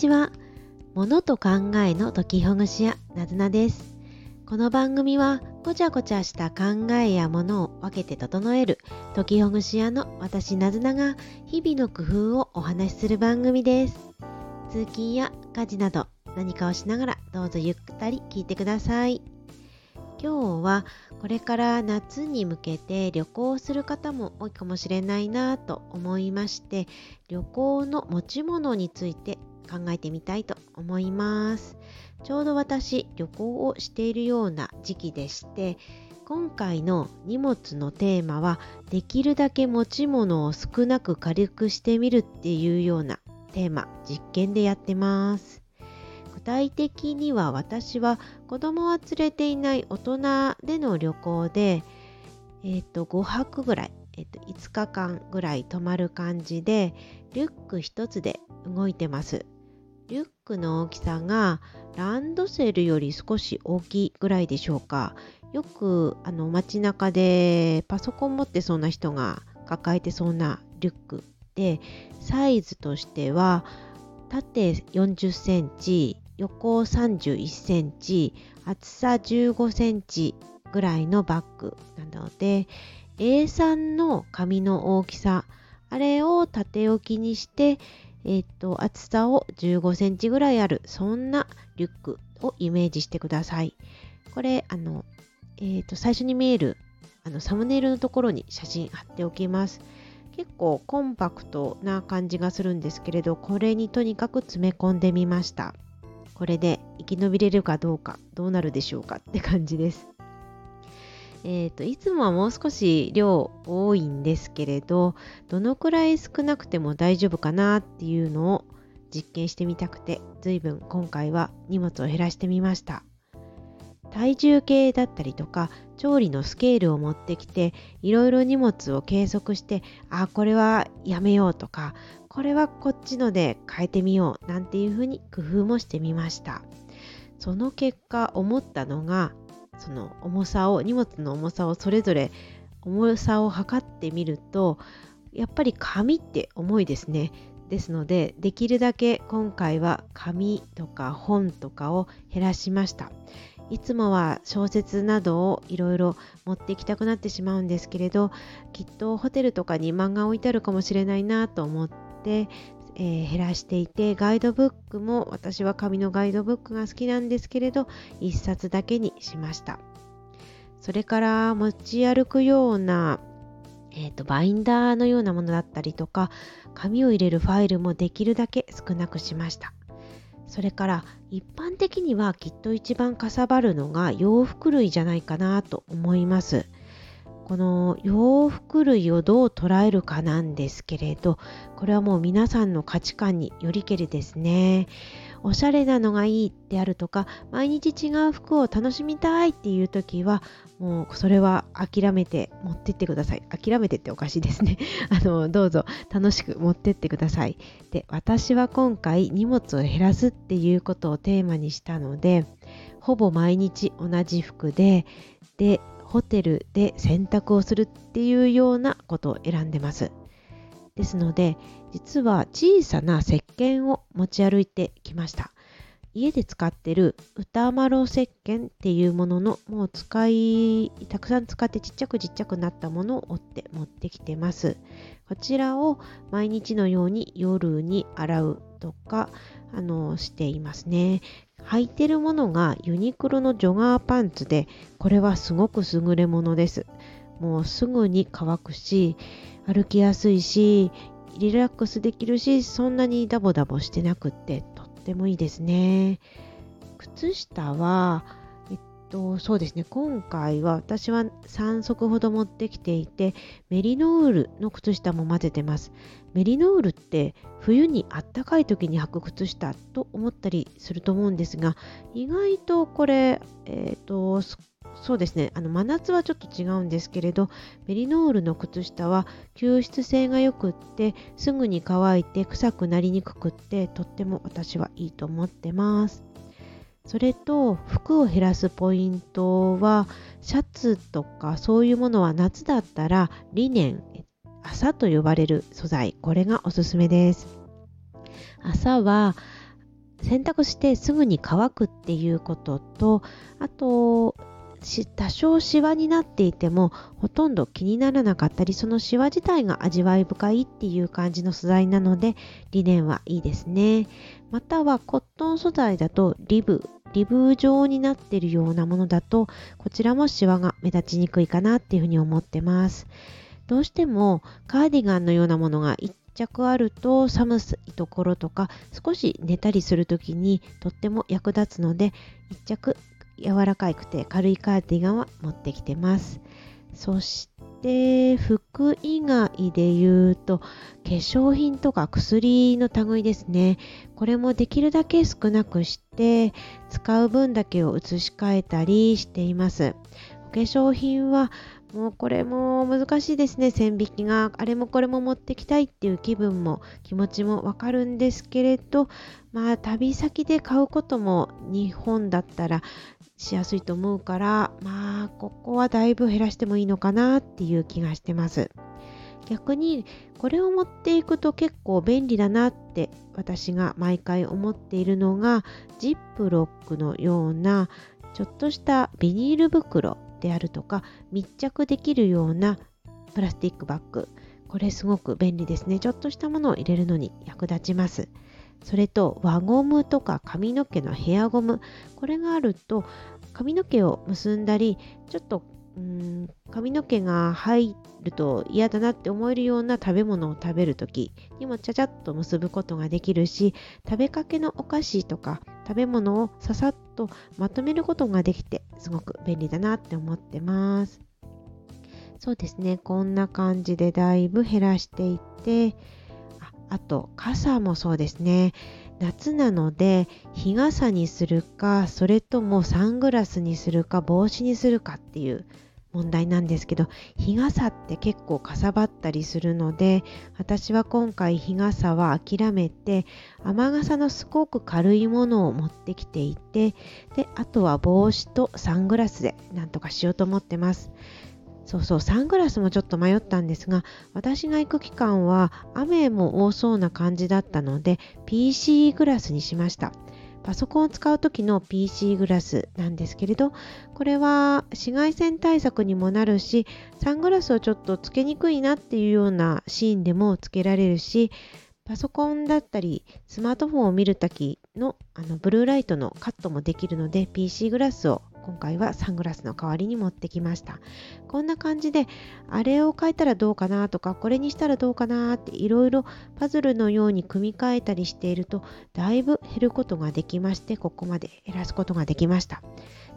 ちは。物と考えの解きほぐし屋、なずなです。この番組は、ごちゃごちゃした考えやものを分けて整える解きほぐし屋の私なずなが日々の工夫をお話しする番組です。通勤や家事など何かをしながらどうぞゆったり聞いてください。今日はこれから夏に向けて旅行する方も多いかもしれないなと思いまして旅行の持ち物について考えてみたいと思います。ちょうど私旅行をしているような時期でして今回の荷物のテーマはできるだけ持ち物を少なく軽くしてみるっていうようなテーマ実験でやってます。具体的には私は子供は連れていない大人での旅行でえっ、ー、と5泊ぐらいえっと、5日間ぐらい泊まる感じでリュック1つで動いてます。リュックの大きさがランドセルより少し大きいぐらいでしょうか。よくあの街中でパソコン持ってそうな人が抱えてそうなリュックでサイズとしては縦40センチ横31センチ厚さ15センチぐらいのバッグなので A3 の紙の大きさあれを縦置きにしてえっ、と、厚さを15センチぐらいある、そんなリュックをイメージしてください。これ、あの、えっ、と、最初に見える、あの、サムネイルのところに写真貼っておきます。結構コンパクトな感じがするんですけれど、これにとにかく詰め込んでみました。これで生き延びれるかどうか、どうなるでしょうかって感じです。えーと、いつもはもう少し量多いんですけれどどのくらい少なくても大丈夫かなっていうのを実験してみたくて随分今回は荷物を減らしてみました。体重計だったりとか調理のスケールを持ってきていろいろ荷物を計測してあこれはやめようとかこれはこっちので変えてみようなんていうふうに工夫もしてみました。その結果思ったのがその重さを荷物の重さをそれぞれ重さを測ってみるとやっぱり紙って重いですね。ですのでできるだけ今回は紙とか本とかを減らしました。いつもは小説などをいろいろ持っていきたくなってしまうんですけれどきっとホテルとかに漫画置いてあるかもしれないなと思ってえー、減らしていてガイドブックも私は紙のガイドブックが好きなんですけれど1冊だけにしました。それから持ち歩くような、えーと、バインダーのようなものだったりとか紙を入れるファイルもできるだけ少なくしました。それから一般的にはきっと一番かさばるのが洋服類じゃないかなと思います。この洋服類をどう捉えるかなんですけれどこれはもう皆さんの価値観によりけりですね。おしゃれなのがいいであるとか毎日違う服を楽しみたいっていう時はもうそれは諦めて持ってってください。諦めてっておかしいですね。あのどうぞ楽しく持ってってください。で私は今回荷物を減らすっていうことをテーマにしたのでほぼ毎日同じ服ででホテルで洗濯をするっていうようなことを選んでます。ですので実は小さな石鹸を持ち歩いてきました。家で使ってる歌丸石鹸っていうもののもう使いたくさん使ってちっちゃくちっちゃくなったものを折って持ってきてますこちらを毎日のように夜に洗うとかあのしていますね履いてるものがユニクロのジョガーパンツでこれはすごく優れものです。もうすぐに乾くし歩きやすいしリラックスできるしそんなにダボダボしてなくってとってもいいですね。靴下はとそうですね。今回は私は3足ほど持ってきていてメリノールの靴下も混ぜてます。メリノールって冬にあったかい時に履く靴下と思ったりすると思うんですが意外とこれえっ、ー、とそうですね。あの真夏はちょっと違うんですけれどメリノールの靴下は吸湿性がよくってすぐに乾いて臭くなりにくくってとっても私はいいと思ってます。それと服を減らすポイントはシャツとかそういうものは夏だったらリネン麻と呼ばれる素材。これがおすすめです。麻は洗濯してすぐに乾くっていうこととあと多少シワになっていてもほとんど気にならなかったりそのシワ自体が味わい深いっていう感じの素材なのでリネンはいいですね。またはコットン素材だとリブ。リブ状になっているようなものだとこちらもシワが目立ちにくいかなっていうふうに思ってます。どうしてもカーディガンのようなものが1着あると寒いところとか少し寝たりする時にとっても役立つので1着柔らかくて軽いカーディガンは持ってきてます。そしで服以外で言うと化粧品とか薬の類ですね。これもできるだけ少なくして使う分だけを移し替えたりしています。化粧品はもうこれも難しいですね。線引きがあれもこれも持ってきたいっていう気分も気持ちもわかるんですけれどまあ旅先で買うことも日本だったらしやすいと思うからまあここはだいぶ減らしてもいいのかなっていう気がしてます。逆にこれを持っていくと結構便利だなって私が毎回思っているのがジップロックのようなちょっとしたビニール袋。であるとか密着できるようなプラスチックバッグ。これすごく便利ですね。ちょっとしたものを入れるのに役立ちます。それと輪ゴムとか髪の毛のヘアゴム。これがあると髪の毛を結んだりちょっとうん髪の毛が入ると嫌だなって思えるような食べ物を食べる時にもちゃちゃっと結ぶことができるし食べかけのお菓子とか食べ物をささっとまとめることができてすごく便利だなって思ってます。そうですね。こんな感じでだいぶ減らしていってああと傘もそうですね。夏なので日傘にするかそれともサングラスにするか帽子にするかっていう問題なんですけど日傘って結構かさばったりするので私は今回日傘は諦めて雨傘のすごく軽いものを持ってきていてであとは帽子とサングラスでなんとかしようと思ってます。そうそうサングラスもちょっと迷ったんですが私が行く期間は雨も多そうな感じだったので PC グラスにしました。パソコンを使う時の PC グラスなんですけれどこれは紫外線対策にもなるしサングラスをちょっとつけにくいなっていうようなシーンでもつけられるしパソコンだったりスマートフォンを見るときのあのブルーライトのカットもできるので PC グラスを今回はサングラスの代わりに持ってきました。こんな感じであれを変えたらどうかなとかこれにしたらどうかなっていろいろパズルのように組み替えたりしているとだいぶ減ることができましてここまで減らすことができました。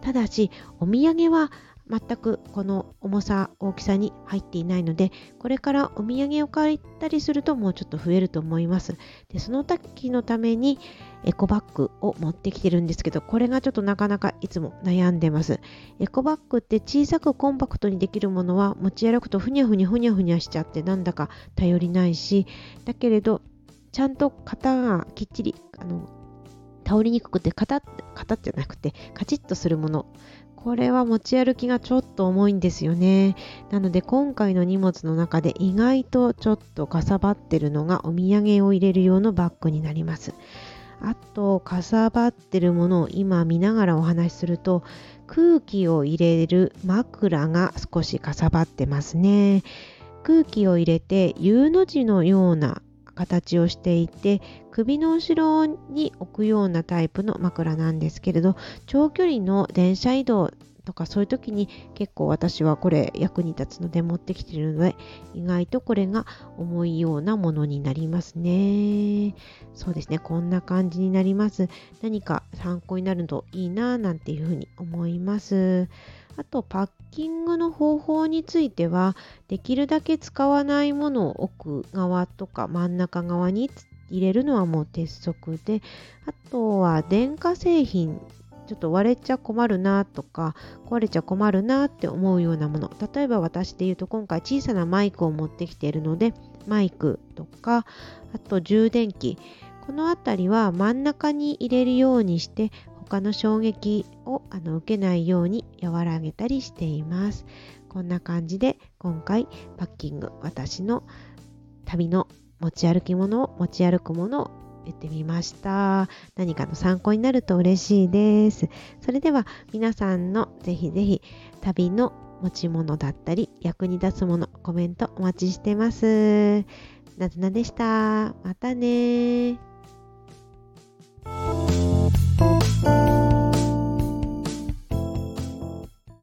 ただしお土産は全くこの重さ大きさに入っていないのでこれからお土産を買ったりするともうちょっと増えると思います。でその時のためにエコバッグを持ってきてるんですけどこれがちょっとなかなかいつも悩んでます。エコバッグって小さくコンパクトにできるものは持ち歩くとふにゃふにゃふにゃふにゃしちゃってなんだか頼りないしだけれどちゃんと型がきっちりあの倒りにくくてカタッカタッじゃなくてカチッとするものこれは持ち歩きがちょっと重いんですよね。なので今回の荷物の中で意外とちょっとかさばってるのがお土産を入れる用のバッグになります。あとかさばってるものを今見ながらお話しすると空気を入れる枕が少しかさばってますね。空気を入れて U の字のような形をしていて首の後ろに置くようなタイプの枕なんですけれど長距離の電車移動とかそういう時に結構私はこれ役に立つので持ってきているので意外とこれが重いようなものになりますね。そうですね。こんな感じになります。何か参考になるといいななんていうふうに思います。あとパッキングの方法についてはできるだけ使わないものを奥側とか真ん中側に入れるのはもう鉄則であとは電化製品ちょっと割れちゃ困るなとか壊れちゃ困るなって思うようなもの。例えば私で言うと今回小さなマイクを持ってきているのでマイクとかあと充電器。この辺りは真ん中に入れるようにして他の衝撃をあの受けないように和らげたりしています。こんな感じで今回パッキング私の旅の持ち歩き物を持ち歩くものを言ってみました。何かの参考になると嬉しいです。それでは皆さんのぜひぜひ旅の持ち物だったり役に立つものコメントお待ちしてます。なずなでした。またね